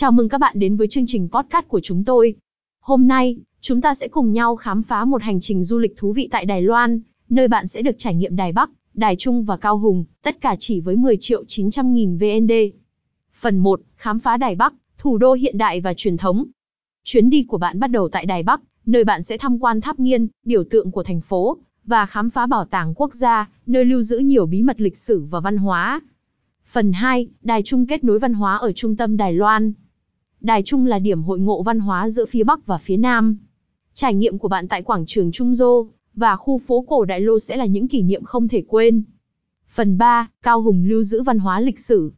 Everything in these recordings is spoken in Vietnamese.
Chào mừng các bạn đến với chương trình podcast của chúng tôi. Hôm nay, chúng ta sẽ cùng nhau khám phá một hành trình du lịch thú vị tại Đài Loan, nơi bạn sẽ được trải nghiệm Đài Bắc, Đài Trung và Cao Hùng, tất cả chỉ với 10 triệu 900 nghìn VND. Phần 1, khám phá Đài Bắc, thủ đô hiện đại và truyền thống. Chuyến đi của bạn bắt đầu tại Đài Bắc, nơi bạn sẽ tham quan tháp nghiên, biểu tượng của thành phố, và khám phá bảo tàng quốc gia, nơi lưu giữ nhiều bí mật lịch sử và văn hóa. Phần 2, Đài Trung kết nối văn hóa ở trung tâm Đài Loan. Đài Trung là điểm hội ngộ văn hóa giữa phía Bắc và phía Nam. Trải nghiệm của bạn tại quảng trường Trung Dô và khu phố cổ Đại Lô sẽ là những kỷ niệm không thể quên. Phần 3, Cao Hùng lưu giữ văn hóa lịch sử.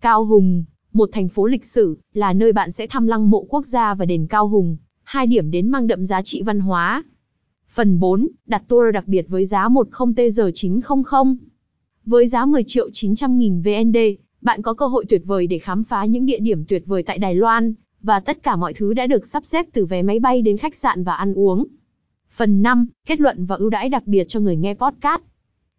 Cao Hùng, một thành phố lịch sử, là nơi bạn sẽ thăm lăng mộ quốc gia và đền Cao Hùng, hai điểm đến mang đậm giá trị văn hóa. Phần 4, đặt tour đặc biệt với giá 10 TG 900. Với giá 10 triệu 900 nghìn VND, bạn có cơ hội tuyệt vời để khám phá những địa điểm tuyệt vời tại Đài Loan, và tất cả mọi thứ đã được sắp xếp từ vé máy bay đến khách sạn và ăn uống. Phần 5, kết luận và ưu đãi đặc biệt cho người nghe podcast.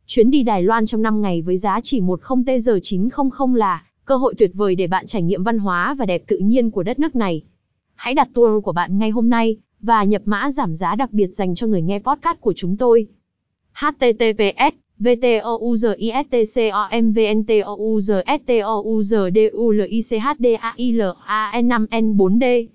Chuyến đi Đài Loan trong 5 ngày với giá chỉ 10 TG 900 là cơ hội tuyệt vời để bạn trải nghiệm văn hóa và đẹp tự nhiên của đất nước này. Hãy đặt tour của bạn ngay hôm nay và nhập mã giảm giá đặc biệt dành cho người nghe podcast của chúng tôi. https VTOUZISTCOMVNTOUZSTOUZDULICHDAILAN5N4D